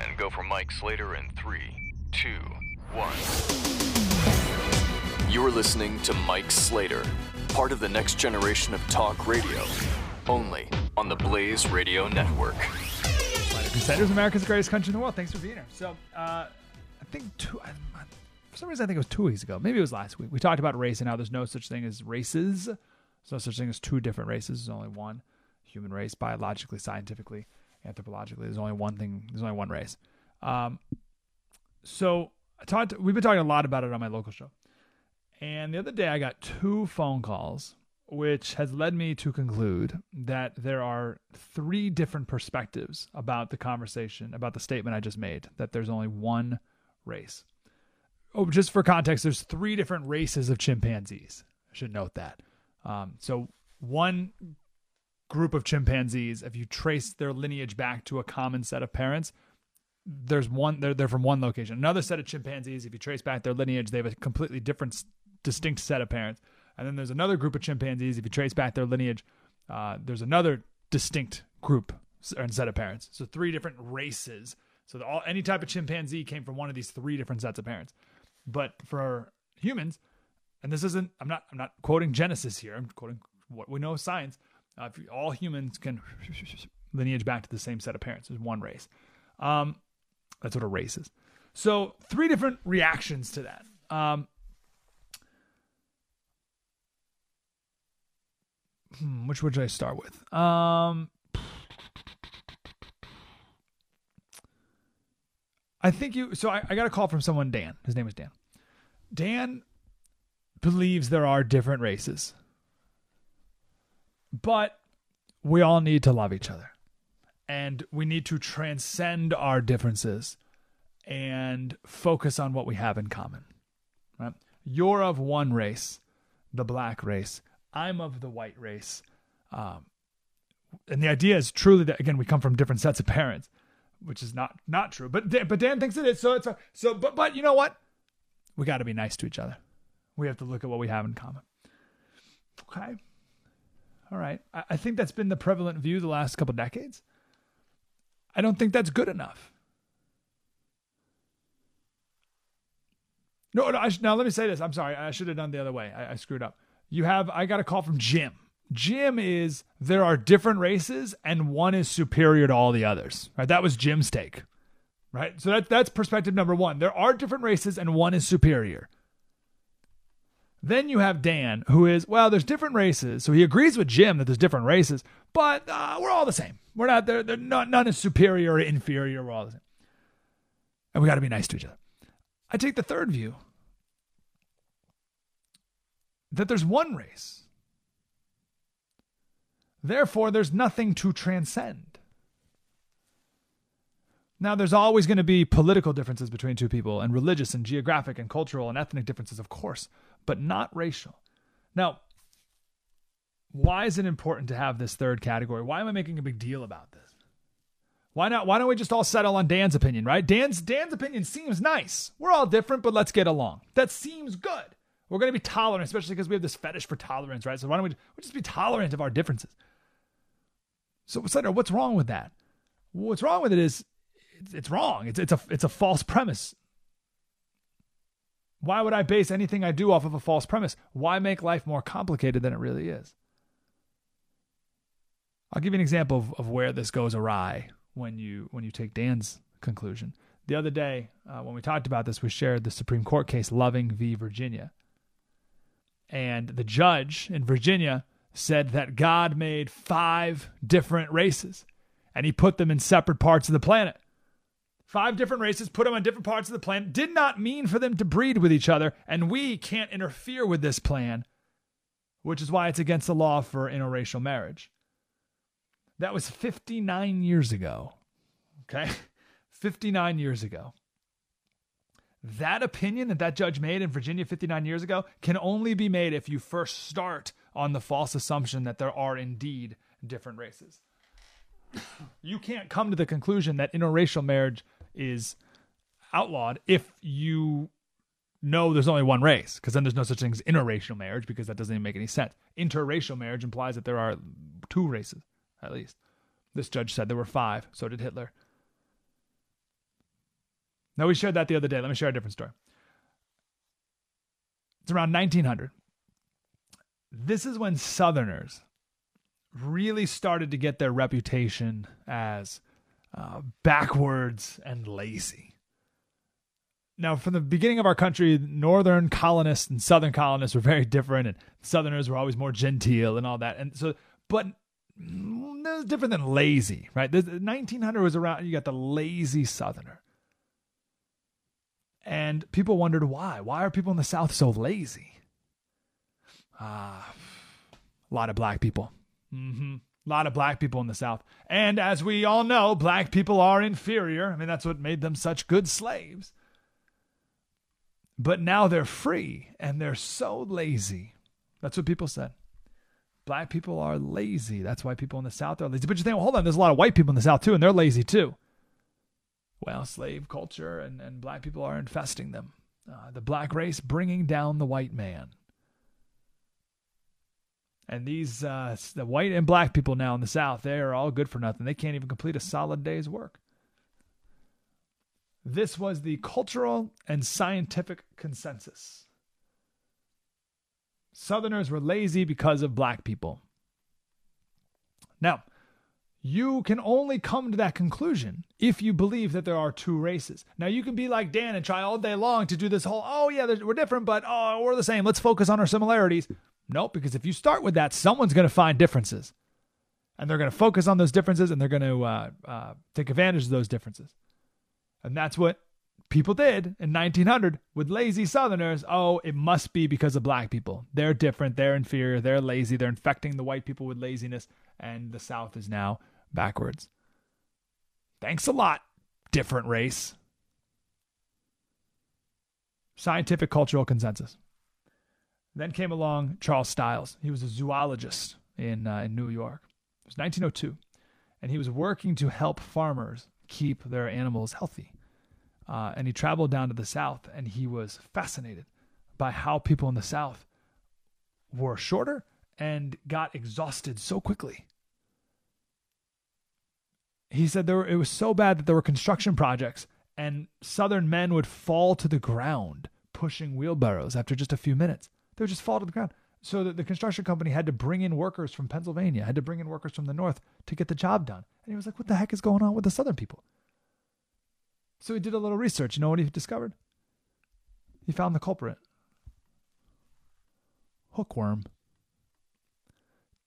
And go for Mike Slater in three, two, one. You're listening to Mike Slater, part of the next generation of talk radio, only on the Blaze Radio Network. Slater Crusaders, America's greatest country in the world. Thanks for being here. So, uh, I think two. I, for some reason, I think it was two weeks ago. Maybe it was last week. We talked about race and how there's no such thing as races. There's no such thing as two different races. There's only one human race, biologically, scientifically, anthropologically. There's only one thing. There's only one race. Um, so I talked. We've been talking a lot about it on my local show. And the other day, I got two phone calls, which has led me to conclude that there are three different perspectives about the conversation, about the statement I just made, that there's only one race. Oh, just for context, there's three different races of chimpanzees. I should note that. Um, so, one group of chimpanzees, if you trace their lineage back to a common set of parents, there's one they're, they're from one location. Another set of chimpanzees, if you trace back their lineage, they have a completely different distinct set of parents. And then there's another group of chimpanzees. If you trace back their lineage, uh, there's another distinct group and set of parents. So three different races. So all any type of chimpanzee came from one of these three different sets of parents. But for humans, and this isn't I'm not I'm not quoting Genesis here. I'm quoting what we know of science. Uh, if all humans can lineage back to the same set of parents. There's one race. Um, that's what a race is. So three different reactions to that. Um, hmm, which would I start with? Um, I think you. So I, I got a call from someone, Dan. His name is Dan. Dan believes there are different races, but we all need to love each other, and we need to transcend our differences and focus on what we have in common. Right? You're of one race, the black race. I'm of the white race. Um, and the idea is truly that again we come from different sets of parents, which is not not true. But Dan, but Dan thinks it is. So it's a, so. But but you know what? We got to be nice to each other. We have to look at what we have in common. Okay. All right. I, think that's been the prevalent view the last couple decades. I don't think that's good enough. No, no I, now let me say this. I'm sorry. I should have done the other way. I, I screwed up. You have, I got a call from Jim. Jim is there are different races and one is superior to all the others. Right? That was Jim's take. Right? So that, that's perspective number one. There are different races and one is superior. Then you have Dan, who is, well, there's different races. So he agrees with Jim that there's different races, but uh, we're all the same. We're not, they're, they're not, none is superior or inferior. We're all the same. And we got to be nice to each other. I take the third view that there's one race. Therefore, there's nothing to transcend. Now, there's always going to be political differences between two people, and religious and geographic and cultural and ethnic differences, of course, but not racial. Now, why is it important to have this third category? Why am I making a big deal about this? Why not? Why don't we just all settle on Dan's opinion, right? Dan's Dan's opinion seems nice. We're all different, but let's get along. That seems good. We're going to be tolerant, especially because we have this fetish for tolerance, right? So why don't we we'll just be tolerant of our differences? So, Senator, what's wrong with that? What's wrong with it is it's, it's wrong. It's it's a it's a false premise. Why would I base anything I do off of a false premise? Why make life more complicated than it really is? I'll give you an example of, of where this goes awry when you when you take Dan's conclusion. The other day, uh, when we talked about this, we shared the Supreme Court case Loving v. Virginia. And the judge in Virginia said that God made five different races and he put them in separate parts of the planet. Five different races, put them on different parts of the planet, did not mean for them to breed with each other, and we can't interfere with this plan, which is why it's against the law for interracial marriage. That was 59 years ago. Okay? 59 years ago. That opinion that that judge made in Virginia 59 years ago can only be made if you first start on the false assumption that there are indeed different races. You can't come to the conclusion that interracial marriage is outlawed if you know there's only one race, because then there's no such thing as interracial marriage, because that doesn't even make any sense. Interracial marriage implies that there are two races, at least. This judge said there were five, so did Hitler. Now, we shared that the other day. Let me share a different story. It's around 1900. This is when Southerners really started to get their reputation as uh, backwards and lazy. Now, from the beginning of our country, northern colonists and southern colonists were very different, and southerners were always more genteel and all that. And so, but mm, different than lazy, right? 1900 was around, you got the lazy southerner. And people wondered why. Why are people in the South so lazy? Ah, uh, a lot of black people. Mm-hmm. A lot of black people in the South. And as we all know, black people are inferior. I mean, that's what made them such good slaves. But now they're free and they're so lazy. That's what people said. Black people are lazy. That's why people in the South are lazy. But you think, well, hold on, there's a lot of white people in the South too, and they're lazy too well, slave culture and, and black people are infesting them. Uh, the black race bringing down the white man. And these, uh, the white and black people now in the South, they are all good for nothing. They can't even complete a solid day's work. This was the cultural and scientific consensus. Southerners were lazy because of black people. Now, you can only come to that conclusion if you believe that there are two races. Now, you can be like Dan and try all day long to do this whole, oh, yeah, we're different, but oh, we're the same. Let's focus on our similarities. Nope, because if you start with that, someone's going to find differences. And they're going to focus on those differences and they're going to uh, uh, take advantage of those differences. And that's what people did in 1900 with lazy Southerners. Oh, it must be because of black people. They're different. They're inferior. They're lazy. They're infecting the white people with laziness. And the South is now backwards. Thanks a lot, different race. Scientific cultural consensus. Then came along Charles Stiles. He was a zoologist in, uh, in New York. It was 1902. And he was working to help farmers keep their animals healthy. Uh, and he traveled down to the South and he was fascinated by how people in the South were shorter and got exhausted so quickly he said there were, it was so bad that there were construction projects and southern men would fall to the ground pushing wheelbarrows after just a few minutes. They would just fall to the ground. So that the construction company had to bring in workers from Pennsylvania, had to bring in workers from the north to get the job done. And he was like, "What the heck is going on with the southern people?" So he did a little research. You know what he discovered? He found the culprit. Hookworm.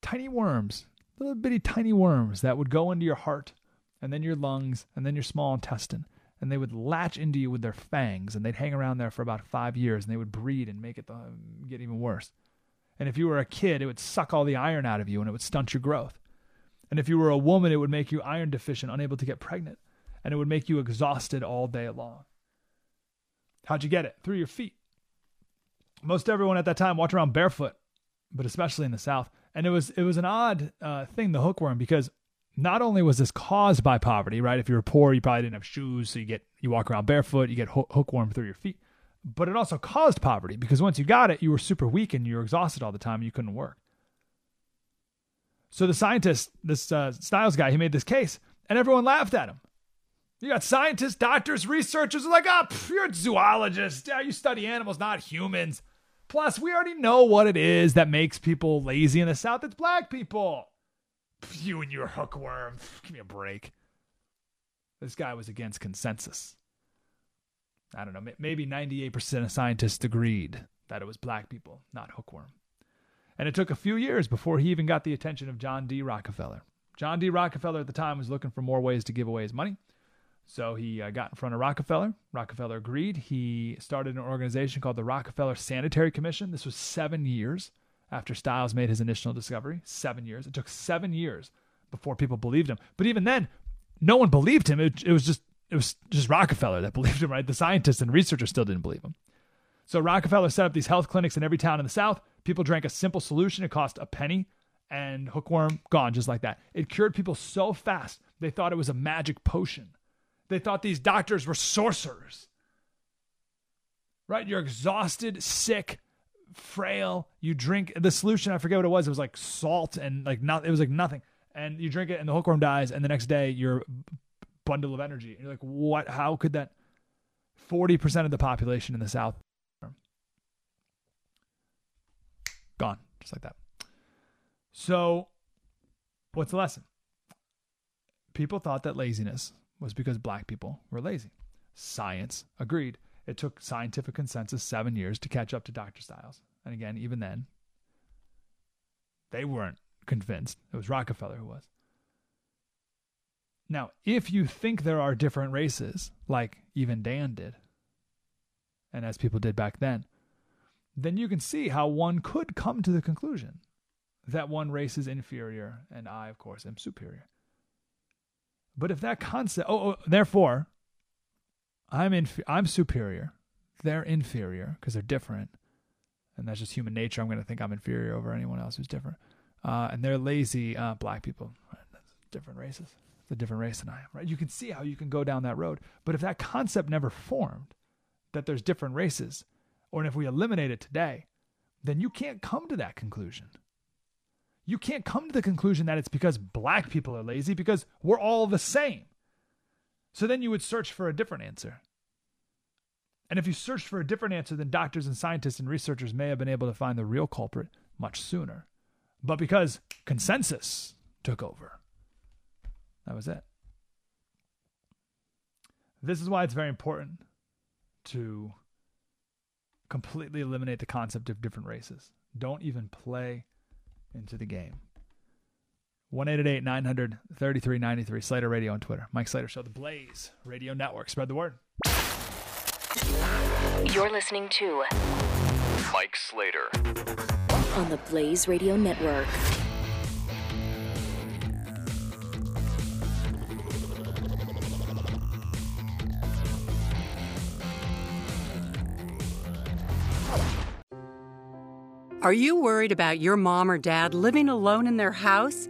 Tiny worms, little bitty tiny worms that would go into your heart and then your lungs, and then your small intestine. And they would latch into you with their fangs, and they'd hang around there for about five years, and they would breed and make it the, get even worse. And if you were a kid, it would suck all the iron out of you, and it would stunt your growth. And if you were a woman, it would make you iron deficient, unable to get pregnant, and it would make you exhausted all day long. How'd you get it? Through your feet. Most everyone at that time walked around barefoot, but especially in the South. And it was it was an odd uh, thing, the hookworm, because not only was this caused by poverty, right? If you were poor, you probably didn't have shoes, so you get you walk around barefoot, you get hookworm through your feet. But it also caused poverty because once you got it, you were super weak and you were exhausted all the time and you couldn't work. So the scientist, this uh, Stiles guy, he made this case, and everyone laughed at him. You got scientists, doctors, researchers like, oh, pff, you're a zoologist. Yeah, you study animals, not humans. Plus, we already know what it is that makes people lazy in the South. It's black people. You and your hookworm. Give me a break. This guy was against consensus. I don't know. Maybe 98% of scientists agreed that it was black people, not hookworm. And it took a few years before he even got the attention of John D. Rockefeller. John D. Rockefeller at the time was looking for more ways to give away his money. So he uh, got in front of Rockefeller. Rockefeller agreed. He started an organization called the Rockefeller Sanitary Commission. This was seven years after Stiles made his initial discovery. Seven years. It took seven years before people believed him. But even then, no one believed him. It, it was just it was just Rockefeller that believed him, right? The scientists and researchers still didn't believe him. So Rockefeller set up these health clinics in every town in the South. People drank a simple solution. It cost a penny, and hookworm gone just like that. It cured people so fast they thought it was a magic potion. They thought these doctors were sorcerers. Right? You're exhausted, sick, frail. You drink the solution. I forget what it was. It was like salt and like not. It was like nothing. And you drink it, and the hookworm dies. And the next day, you're bundle of energy. And you're like, what? How could that? 40% of the population in the South gone, just like that. So, what's the lesson? People thought that laziness was because black people were lazy. Science agreed. It took scientific consensus seven years to catch up to Dr. Stiles. And again, even then, they weren't convinced. It was Rockefeller who was. Now, if you think there are different races, like even Dan did, and as people did back then, then you can see how one could come to the conclusion that one race is inferior and I, of course, am superior. But if that concept, oh, oh therefore, I'm inf- I'm superior, they're inferior because they're different, and that's just human nature. I'm going to think I'm inferior over anyone else who's different, uh, and they're lazy uh, black people. That's different races It's a different race than I am, right? You can see how you can go down that road. But if that concept never formed, that there's different races, or if we eliminate it today, then you can't come to that conclusion. You can't come to the conclusion that it's because black people are lazy because we're all the same. So then you would search for a different answer. And if you searched for a different answer, then doctors and scientists and researchers may have been able to find the real culprit much sooner. But because consensus took over, that was it. This is why it's very important to completely eliminate the concept of different races. Don't even play into the game. 1 900 3393 Slater Radio on Twitter. Mike Slater Show, The Blaze Radio Network. Spread the word. You're listening to Mike Slater on the Blaze Radio Network. Are you worried about your mom or dad living alone in their house?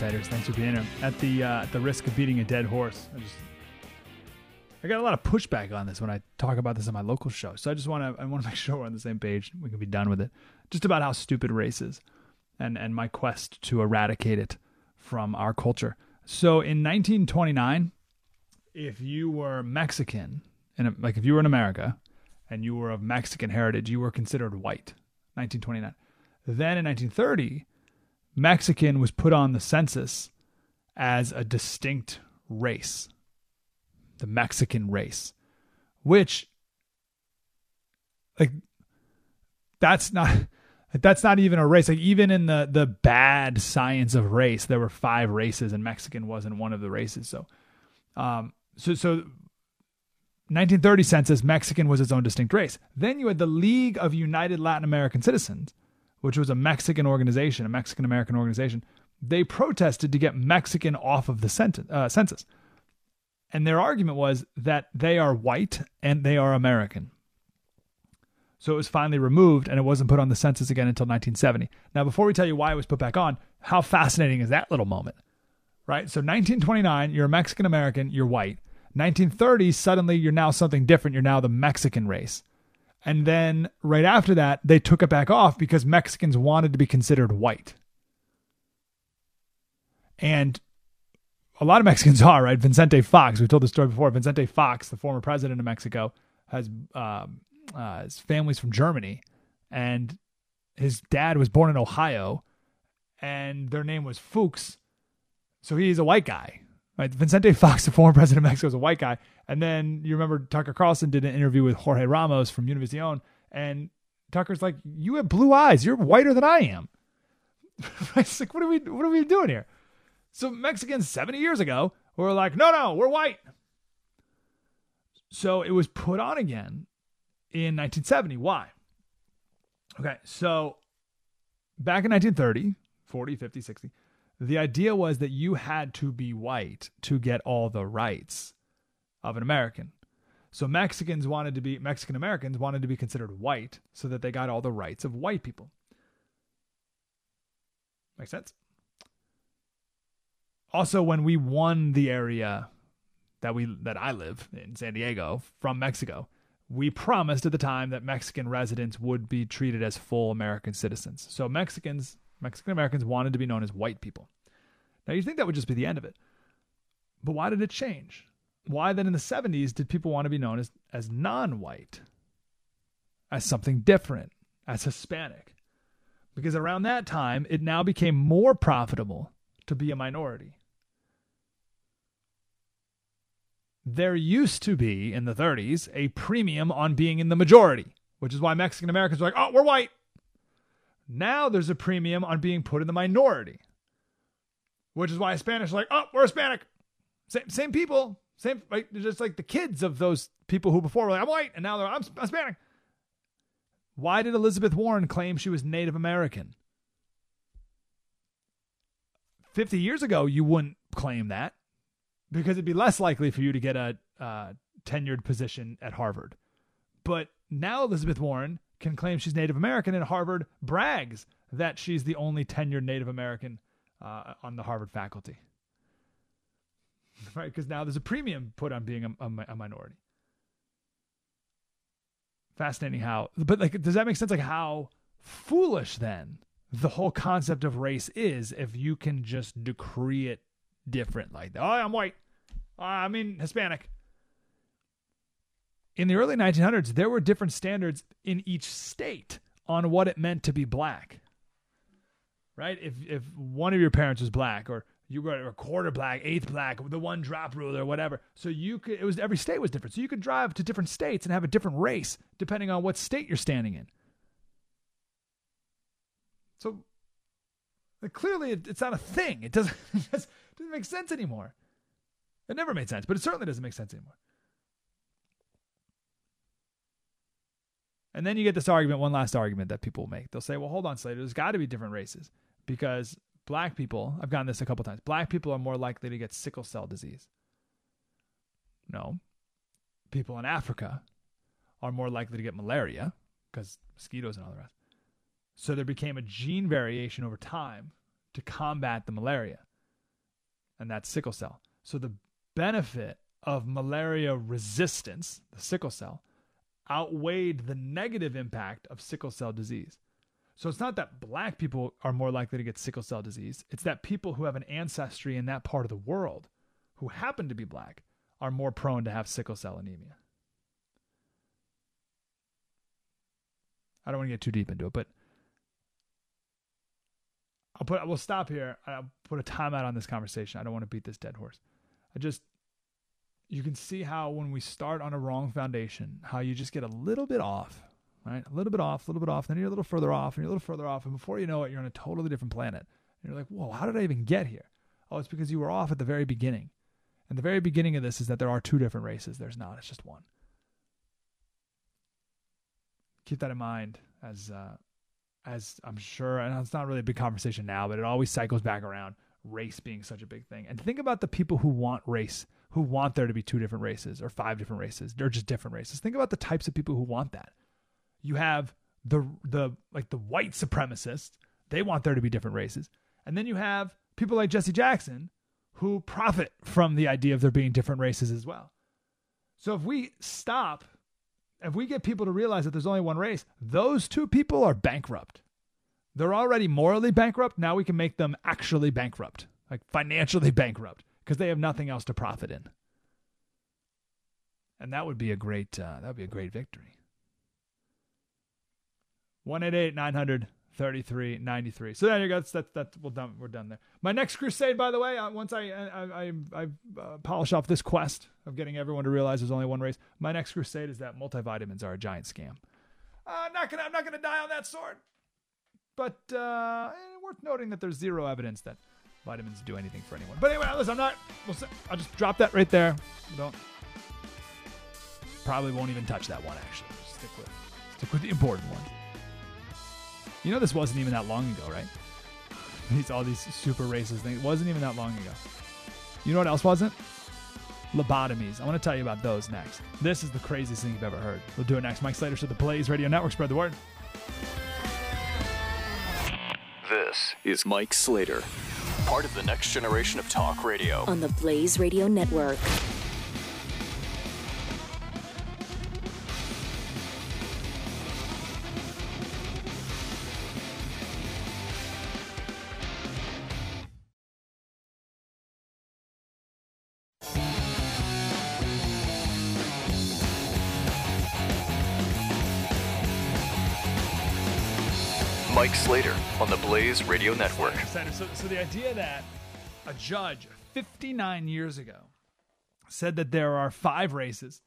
Crusaders, thanks for being here. At the uh, at the risk of beating a dead horse, I just I got a lot of pushback on this when I talk about this on my local show. So I just want to I want to make sure we're on the same page. We can be done with it. Just about how stupid race is, and and my quest to eradicate it from our culture. So in 1929, if you were Mexican, and like if you were in America, and you were of Mexican heritage, you were considered white. 1929. Then in 1930, Mexican was put on the census as a distinct race, the Mexican race, which, like, that's not. That's not even a race. Like even in the the bad science of race, there were five races, and Mexican wasn't one of the races. So, um, so so 1930 census, Mexican was its own distinct race. Then you had the League of United Latin American Citizens, which was a Mexican organization, a Mexican American organization, they protested to get Mexican off of the uh, census. And their argument was that they are white and they are American. So it was finally removed and it wasn't put on the census again until 1970. Now, before we tell you why it was put back on, how fascinating is that little moment? Right? So 1929, you're a Mexican American, you're white. 1930, suddenly you're now something different. You're now the Mexican race. And then right after that, they took it back off because Mexicans wanted to be considered white. And a lot of Mexicans are, right? Vicente Fox, we've told the story before. Vicente Fox, the former president of Mexico, has um, uh, his family's from Germany, and his dad was born in Ohio, and their name was Fuchs. So he's a white guy, right? Vicente Fox, the former president of Mexico, is a white guy. And then you remember Tucker Carlson did an interview with Jorge Ramos from Univision, and Tucker's like, "You have blue eyes. You're whiter than I am." it's like, what are we, what are we doing here? So Mexicans 70 years ago were like, no, no, we're white. So it was put on again in 1970. Why? Okay, so back in 1930, 40, 50, 60, the idea was that you had to be white to get all the rights of an American. So Mexicans wanted to be Mexican Americans wanted to be considered white so that they got all the rights of white people. Make sense? Also, when we won the area that we that I live in San Diego from Mexico, we promised at the time that Mexican residents would be treated as full American citizens. So Mexicans, Mexican Americans wanted to be known as white people. Now you'd think that would just be the end of it. But why did it change? Why then in the 70s did people want to be known as, as non-white? As something different, as Hispanic? Because around that time, it now became more profitable to be a minority. there used to be in the 30s a premium on being in the majority, which is why Mexican Americans are like, oh, we're white. Now there's a premium on being put in the minority, which is why Spanish are like, oh, we're Hispanic. Same, same people, same, like, just like the kids of those people who before were like, I'm white, and now they're, I'm, I'm Hispanic. Why did Elizabeth Warren claim she was Native American? 50 years ago, you wouldn't claim that because it'd be less likely for you to get a uh, tenured position at Harvard. But now Elizabeth Warren can claim she's Native American, and Harvard brags that she's the only tenured Native American uh, on the Harvard faculty. Right? Because now there's a premium put on being a, a, a minority. Fascinating how, but like, does that make sense? Like, how foolish then the whole concept of race is if you can just decree it different like. Oh, I'm white. Uh, I mean Hispanic. In the early 1900s, there were different standards in each state on what it meant to be black. Right? If if one of your parents was black, or you were a quarter black, eighth black, the one drop rule, or whatever. So you could. It was every state was different. So you could drive to different states and have a different race depending on what state you're standing in. So clearly, it's not a thing. It doesn't. It doesn't make sense anymore. It never made sense, but it certainly doesn't make sense anymore. And then you get this argument, one last argument that people make. They'll say, well, hold on, Slater, there's got to be different races because black people, I've gotten this a couple times, black people are more likely to get sickle cell disease. No. People in Africa are more likely to get malaria because mosquitoes and all the rest. So there became a gene variation over time to combat the malaria and that's sickle cell. So the benefit of malaria resistance, the sickle cell, outweighed the negative impact of sickle cell disease. So it's not that black people are more likely to get sickle cell disease, it's that people who have an ancestry in that part of the world who happen to be black are more prone to have sickle cell anemia. I don't want to get too deep into it, but I'll put we'll stop here. I'll put a timeout on this conversation. I don't want to beat this dead horse. I just you can see how when we start on a wrong foundation, how you just get a little bit off, right? A little bit off, a little bit off, then you're a little further off, and you're a little further off, and before you know it, you're on a totally different planet. And you're like, whoa, how did I even get here? Oh, it's because you were off at the very beginning. And the very beginning of this is that there are two different races. There's not, it's just one. Keep that in mind as uh, as I'm sure, and it's not really a big conversation now, but it always cycles back around race being such a big thing. And think about the people who want race, who want there to be two different races or five different races. They're just different races. Think about the types of people who want that. You have the the like the white supremacists. They want there to be different races. And then you have people like Jesse Jackson who profit from the idea of there being different races as well. So if we stop, if we get people to realize that there's only one race, those two people are bankrupt. They're already morally bankrupt. Now we can make them actually bankrupt, like financially bankrupt, because they have nothing else to profit in. And that would be a great uh, that would be a great victory. 188 900 3393. So there you go. That's, that's, that's we're done. We're done there. My next crusade, by the way, uh, once I I, I, I uh, polish off this quest of getting everyone to realize there's only one race, my next crusade is that multivitamins are a giant scam. Uh, not gonna, I'm not to die on that sword. But uh, eh, worth noting that there's zero evidence that vitamins do anything for anyone. But anyway, listen, I'm not. We'll, I'll just drop that right there. Don't. Probably won't even touch that one. Actually, stick with stick with the important one. You know, this wasn't even that long ago, right? These all these super racist things. It wasn't even that long ago. You know what else wasn't? Lobotomies. I want to tell you about those next. This is the craziest thing you've ever heard. We'll do it next. Mike Slater, so the Blaze Radio Network. Spread the word. This is Mike Slater, part of the next generation of talk radio. on the Blaze Radio Network. Mike Slater on the Blaze Radio Network. So, so the idea that a judge 59 years ago said that there are five races,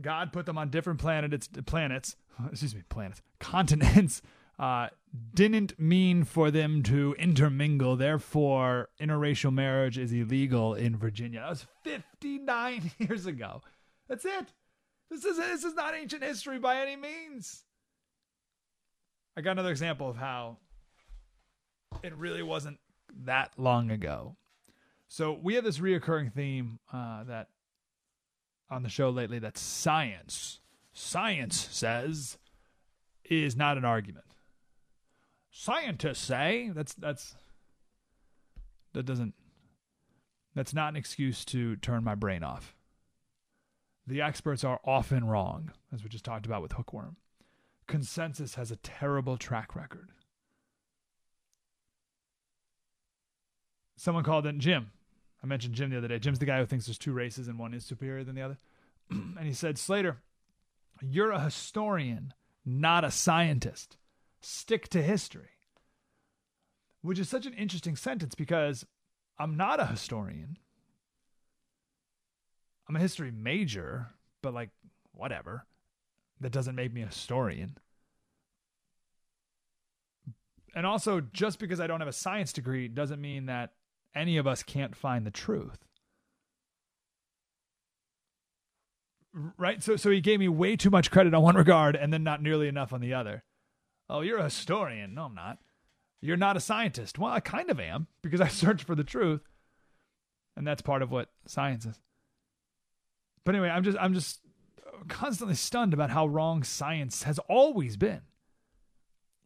God put them on different planets, planets, excuse me, planets, continents, uh, didn't mean for them to intermingle. Therefore, interracial marriage is illegal in Virginia. That was 59 years ago. That's it. This is this is not ancient history by any means. I got another example of how it really wasn't that long ago. So we have this reoccurring theme uh, that on the show lately that science, science says, is not an argument. Scientists say that's that's that doesn't that's not an excuse to turn my brain off. The experts are often wrong, as we just talked about with hookworm. Consensus has a terrible track record. Someone called in Jim. I mentioned Jim the other day. Jim's the guy who thinks there's two races and one is superior than the other. and he said, Slater, you're a historian, not a scientist. Stick to history. Which is such an interesting sentence because I'm not a historian. I'm a history major, but like, whatever. That doesn't make me a historian. And also, just because I don't have a science degree doesn't mean that any of us can't find the truth. Right? So so he gave me way too much credit on one regard and then not nearly enough on the other. Oh, you're a historian. No, I'm not. You're not a scientist. Well, I kind of am because I search for the truth. And that's part of what science is. But anyway, I'm just I'm just constantly stunned about how wrong science has always been.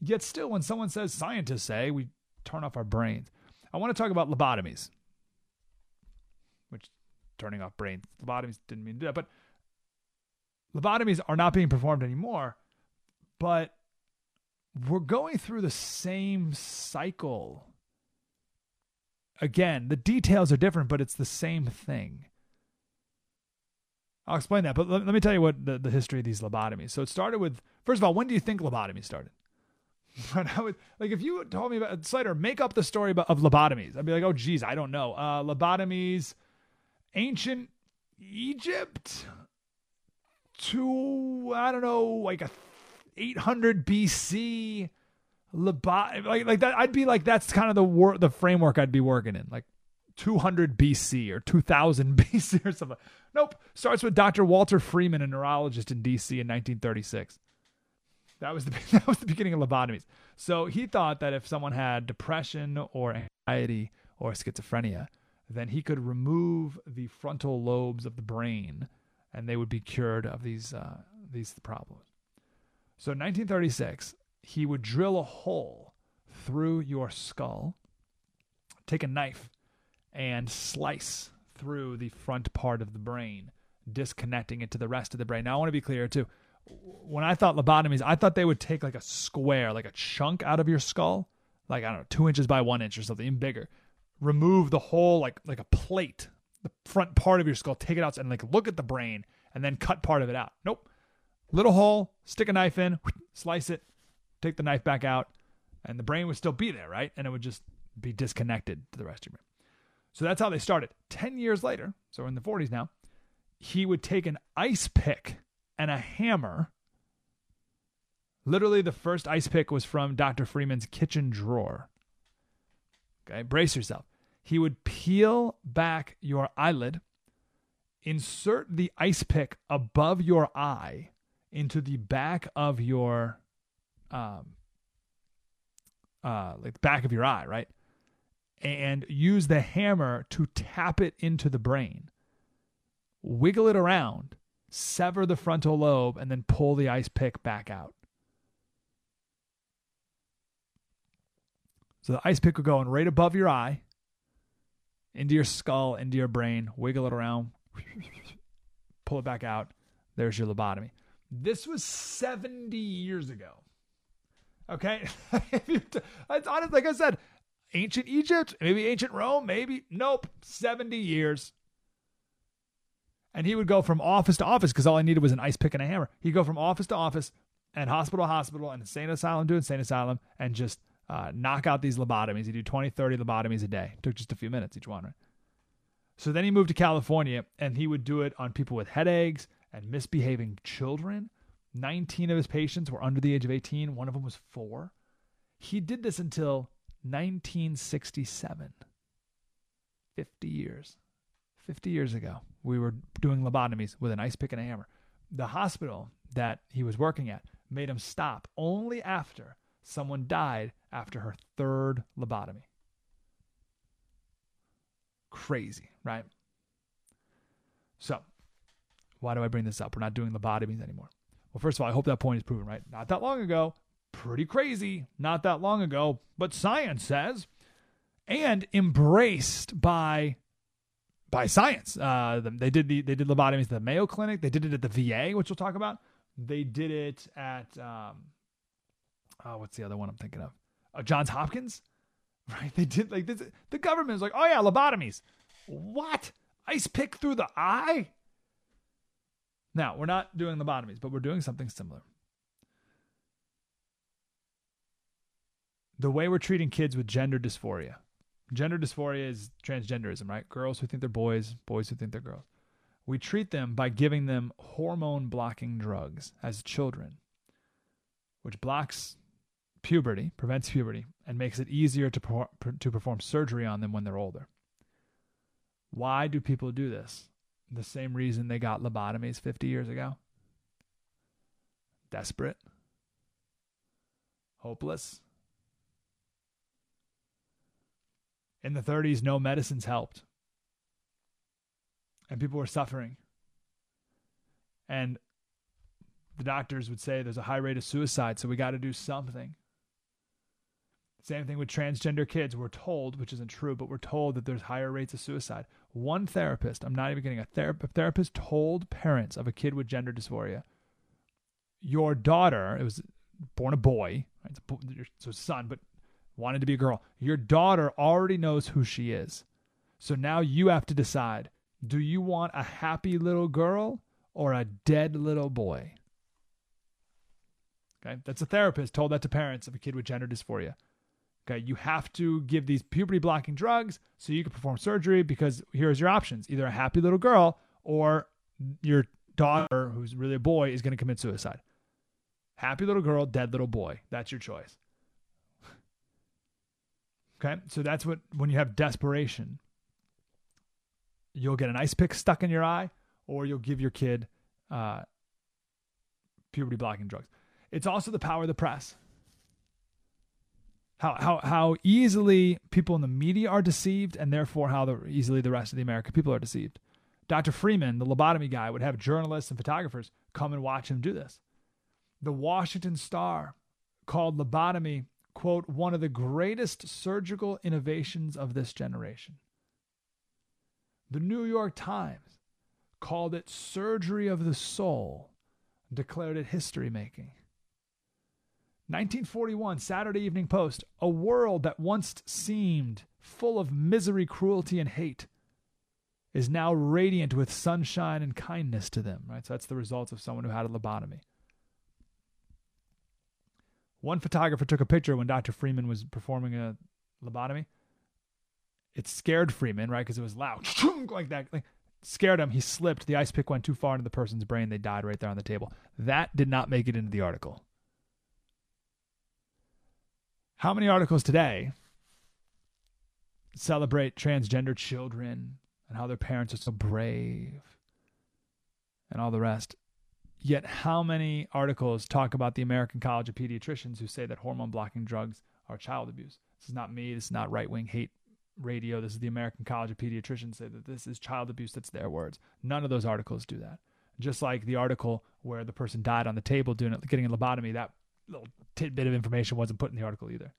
Yet still when someone says scientists say, we turn off our brains. I want to talk about lobotomies. Which turning off brains. Lobotomies didn't mean to do that, but lobotomies are not being performed anymore. But we're going through the same cycle. Again, the details are different, but it's the same thing. I'll explain that, but let, let me tell you what the, the history of these lobotomies. So it started with first of all, when do you think lobotomy started? But I would like if you told me about Slater, make up the story of lobotomies. I'd be like, oh geez, I don't know. Uh, lobotomies, ancient Egypt to I don't know, like a 800 BC lobot like like that. I'd be like that's kind of the wor- the framework I'd be working in, like 200 BC or 2000 BC or something. Nope. Starts with Dr. Walter Freeman, a neurologist in DC in 1936. That was the that was the beginning of lobotomies. So he thought that if someone had depression or anxiety or schizophrenia, then he could remove the frontal lobes of the brain, and they would be cured of these uh, these problems. So in 1936, he would drill a hole through your skull, take a knife, and slice through the front part of the brain, disconnecting it to the rest of the brain. Now, I want to be clear too. When I thought lobotomies, I thought they would take like a square, like a chunk out of your skull, like I don't know, two inches by one inch or something even bigger. Remove the whole like like a plate, the front part of your skull, take it out and like look at the brain and then cut part of it out. Nope. Little hole, stick a knife in, slice it, take the knife back out, and the brain would still be there, right? And it would just be disconnected to the rest of your brain. So that's how they started. 10 years later, so we're in the 40s now, he would take an ice pick and a hammer. Literally, the first ice pick was from Dr. Freeman's kitchen drawer. Okay, brace yourself. He would peel back your eyelid, insert the ice pick above your eye into the back of your um uh like the back of your eye, right? And use the hammer to tap it into the brain. Wiggle it around, sever the frontal lobe, and then pull the ice pick back out. So the ice pick will go in right above your eye, into your skull, into your brain, wiggle it around, pull it back out. There's your lobotomy. This was 70 years ago. Okay? it's honest, like I said, ancient Egypt, maybe ancient Rome, maybe. Nope. 70 years. And he would go from office to office because all I needed was an ice pick and a hammer. He'd go from office to office and hospital to hospital and insane asylum to insane asylum and just uh, knock out these lobotomies. He'd do 20, 30 lobotomies a day. It took just a few minutes each one, right? So then he moved to California and he would do it on people with headaches and misbehaving children. 19 of his patients were under the age of 18, one of them was four. He did this until 1967. 50 years. 50 years ago, we were doing lobotomies with an ice pick and a hammer. The hospital that he was working at made him stop only after someone died after her third lobotomy. Crazy, right? So, why do I bring this up? We're not doing lobotomies anymore. Well, first of all, I hope that point is proven, right? Not that long ago, pretty crazy, not that long ago, but science says, and embraced by by science. Uh, they did the they did lobotomies at the Mayo Clinic. They did it at the VA, which we'll talk about. They did it at um, oh, what's the other one I'm thinking of? Uh, Johns Hopkins, right? They did like this. The government is like, oh yeah, lobotomies. What? Ice pick through the eye? Now, we're not doing lobotomies, but we're doing something similar. The way we're treating kids with gender dysphoria. Gender dysphoria is transgenderism, right? Girls who think they're boys, boys who think they're girls. We treat them by giving them hormone blocking drugs as children, which blocks puberty, prevents puberty, and makes it easier to, to perform surgery on them when they're older. Why do people do this? the same reason they got lobotomies 50 years ago desperate, hopeless. In the 30s, no medicines helped. And people were suffering. And the doctors would say there's a high rate of suicide, so we got to do something. Same thing with transgender kids. We're told, which isn't true, but we're told that there's higher rates of suicide. One therapist, I'm not even getting a, ther- a therapist told parents of a kid with gender dysphoria, your daughter, it was born a boy, right? so son, but wanted to be a girl. Your daughter already knows who she is. So now you have to decide do you want a happy little girl or a dead little boy? Okay, that's a therapist told that to parents of a kid with gender dysphoria. Okay, you have to give these puberty blocking drugs so you can perform surgery because here's your options either a happy little girl or your daughter, who's really a boy, is going to commit suicide. Happy little girl, dead little boy. That's your choice. Okay, so that's what, when you have desperation, you'll get an ice pick stuck in your eye or you'll give your kid uh, puberty blocking drugs. It's also the power of the press how how how easily people in the media are deceived, and therefore how the, easily the rest of the American people are deceived. Dr. Freeman, the lobotomy guy, would have journalists and photographers come and watch him do this. The Washington Star called lobotomy, quote, one of the greatest surgical innovations of this generation. The New York Times called it surgery of the soul, declared it history making. 1941 Saturday Evening Post, a world that once seemed full of misery, cruelty, and hate is now radiant with sunshine and kindness to them, right? So that's the results of someone who had a lobotomy. One photographer took a picture when Dr. Freeman was performing a lobotomy. It scared Freeman, right? Because it was loud, like that. Like, scared him. He slipped. The ice pick went too far into the person's brain. They died right there on the table. That did not make it into the article. How many articles today celebrate transgender children and how their parents are so brave and all the rest? Yet, how many articles talk about the American College of Pediatricians who say that hormone blocking drugs are child abuse? This is not me. This is not right wing hate radio. This is the American College of Pediatricians say that this is child abuse. That's their words. None of those articles do that. Just like the article where the person died on the table doing it, getting a lobotomy, that little tidbit of information wasn't put in the article either.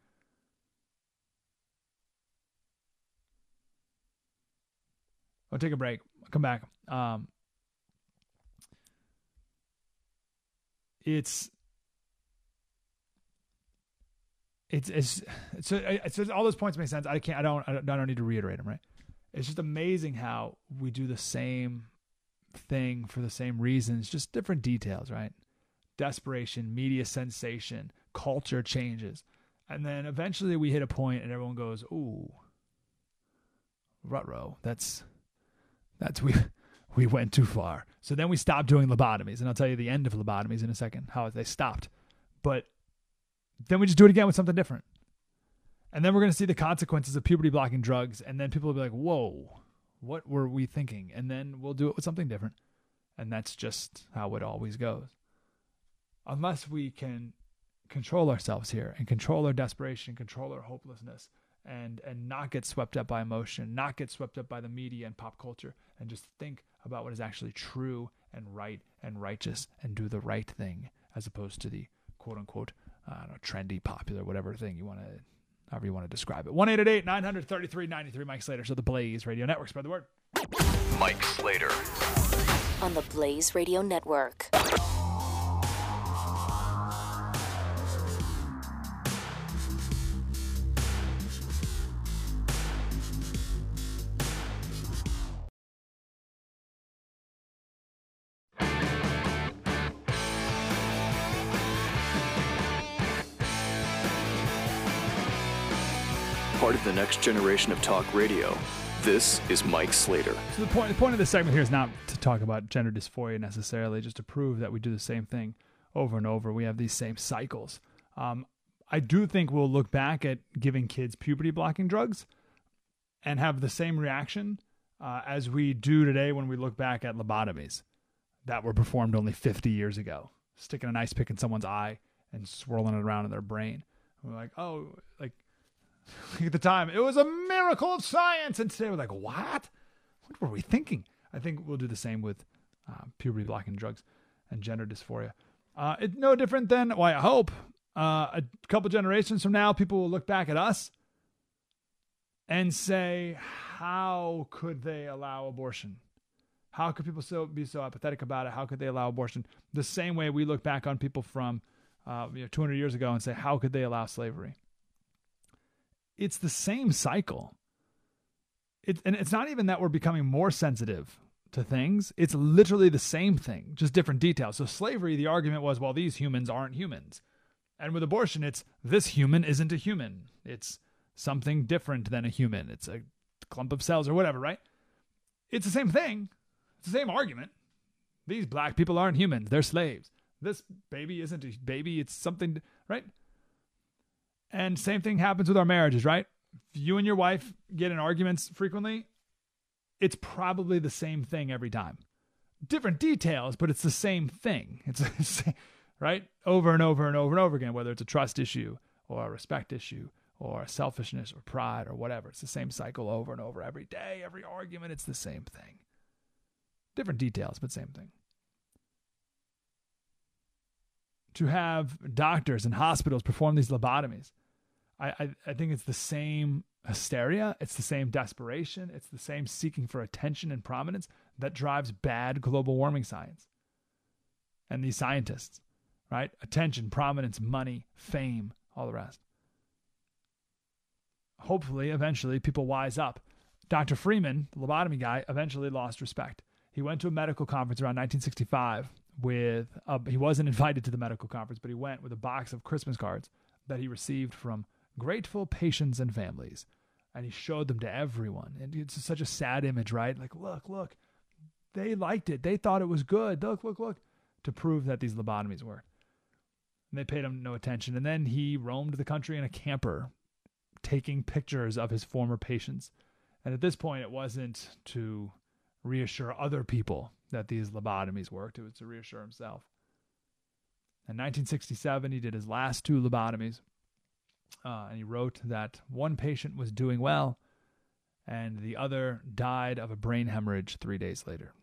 I'll take a break. I'll come back. Um, it's it's it's so it's, all those points make sense. I can't. I don't. I don't need to reiterate them. Right. It's just amazing how we do the same thing for the same reasons, just different details. Right. Desperation, media sensation, culture changes, and then eventually we hit a point, and everyone goes, "Ooh, rutro. That's that's we we went too far." So then we stopped doing lobotomies, and I'll tell you the end of lobotomies in a second. How they stopped, but then we just do it again with something different. And then we're going to see the consequences of puberty blocking drugs. And then people will be like, whoa, what were we thinking? And then we'll do it with something different. And that's just how it always goes. Unless we can control ourselves here and control our desperation, control our hopelessness, and, and not get swept up by emotion, not get swept up by the media and pop culture, and just think about what is actually true and right and righteous and do the right thing as opposed to the quote unquote I don't know, trendy, popular, whatever thing you want to, however you want to describe it. 1 933 93 Mike Slater. So the Blaze Radio Network. Spread the word. Mike Slater. On the Blaze Radio Network. Next generation of talk radio. This is Mike Slater. So the point, the point of this segment here is not to talk about gender dysphoria necessarily, just to prove that we do the same thing over and over. We have these same cycles. Um, I do think we'll look back at giving kids puberty blocking drugs and have the same reaction uh, as we do today when we look back at lobotomies that were performed only 50 years ago, sticking an ice pick in someone's eye and swirling it around in their brain. we're like, oh, like at the time, it was a miracle of science. And today we're like, what? What were we thinking? I think we'll do the same with uh, puberty blocking drugs and gender dysphoria. Uh, it's no different than, well, I hope uh, a couple generations from now, people will look back at us and say, how could they allow abortion? How could people so be so apathetic about it? How could they allow abortion? The same way we look back on people from uh, you know, 200 years ago and say, how could they allow slavery? It's the same cycle. It, and it's not even that we're becoming more sensitive to things. It's literally the same thing, just different details. So, slavery, the argument was, well, these humans aren't humans. And with abortion, it's this human isn't a human. It's something different than a human. It's a clump of cells or whatever, right? It's the same thing. It's the same argument. These black people aren't humans. They're slaves. This baby isn't a baby. It's something, right? And same thing happens with our marriages, right? If you and your wife get in arguments frequently, it's probably the same thing every time. Different details, but it's the same thing. It's right over and over and over and over again, whether it's a trust issue or a respect issue or selfishness or pride or whatever. It's the same cycle over and over every day, every argument. It's the same thing. Different details, but same thing. to have doctors and hospitals perform these lobotomies. I, I, I think it's the same hysteria, it's the same desperation, it's the same seeking for attention and prominence that drives bad global warming science and these scientists, right? Attention, prominence, money, fame, all the rest. Hopefully, eventually, people wise up. Dr. Freeman, the lobotomy guy, eventually lost respect. He went to a medical conference around 1965 with, a, he wasn't invited to the medical conference, but he went with a box of Christmas cards that he received from grateful patients and families. And he showed them to everyone. And it's such a sad image, right? Like, look, look, they liked it. They thought it was good. Look, look, look, to prove that these lobotomies worked. And they paid him no attention. And then he roamed the country in a camper, taking pictures of his former patients. And at this point, it wasn't to reassure other people that these lobotomies worked, it was to reassure himself. In 1967, he did his last two lobotomies. Uh, and he wrote that one patient was doing well and the other died of a brain hemorrhage three days later.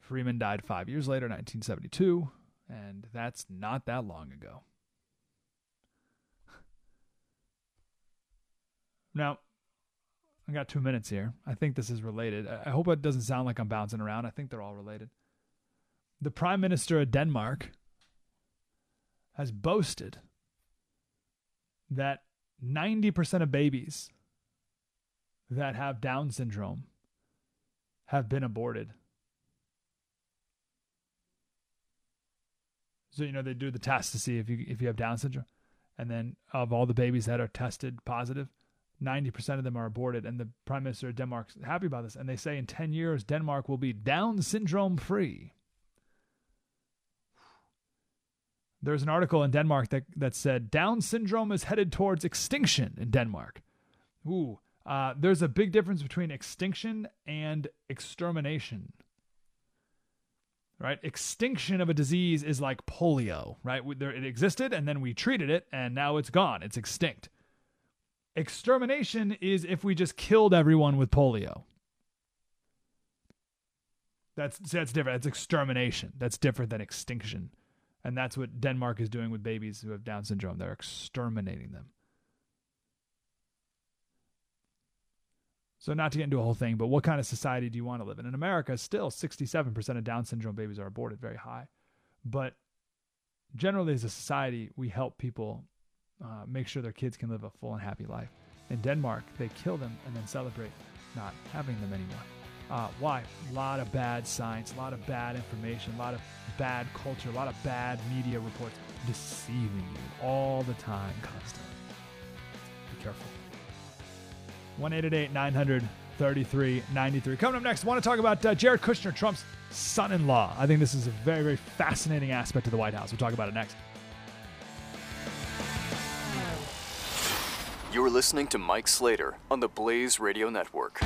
Freeman died five years later, 1972, and that's not that long ago. Now, I got two minutes here. I think this is related. I hope it doesn't sound like I'm bouncing around. I think they're all related. The Prime Minister of Denmark has boasted that 90% of babies that have Down syndrome have been aborted. So you know they do the test to see if you if you have Down syndrome, and then of all the babies that are tested positive, ninety percent of them are aborted. And the prime minister of Denmark's happy about this, and they say in ten years Denmark will be Down syndrome free. There's an article in Denmark that that said Down syndrome is headed towards extinction in Denmark. Ooh, uh, there's a big difference between extinction and extermination right? Extinction of a disease is like polio, right? It existed and then we treated it and now it's gone. It's extinct. Extermination is if we just killed everyone with polio. That's that's different. That's extermination. That's different than extinction. And that's what Denmark is doing with babies who have Down syndrome. They're exterminating them. So, not to get into a whole thing, but what kind of society do you want to live in? In America, still 67% of Down syndrome babies are aborted, very high. But generally, as a society, we help people uh, make sure their kids can live a full and happy life. In Denmark, they kill them and then celebrate not having them anymore. Uh, why? A lot of bad science, a lot of bad information, a lot of bad culture, a lot of bad media reports deceiving you all the time, constantly. Be careful. 1 900 3393. Coming up next, I want to talk about uh, Jared Kushner, Trump's son in law. I think this is a very, very fascinating aspect of the White House. We'll talk about it next. You're listening to Mike Slater on the Blaze Radio Network.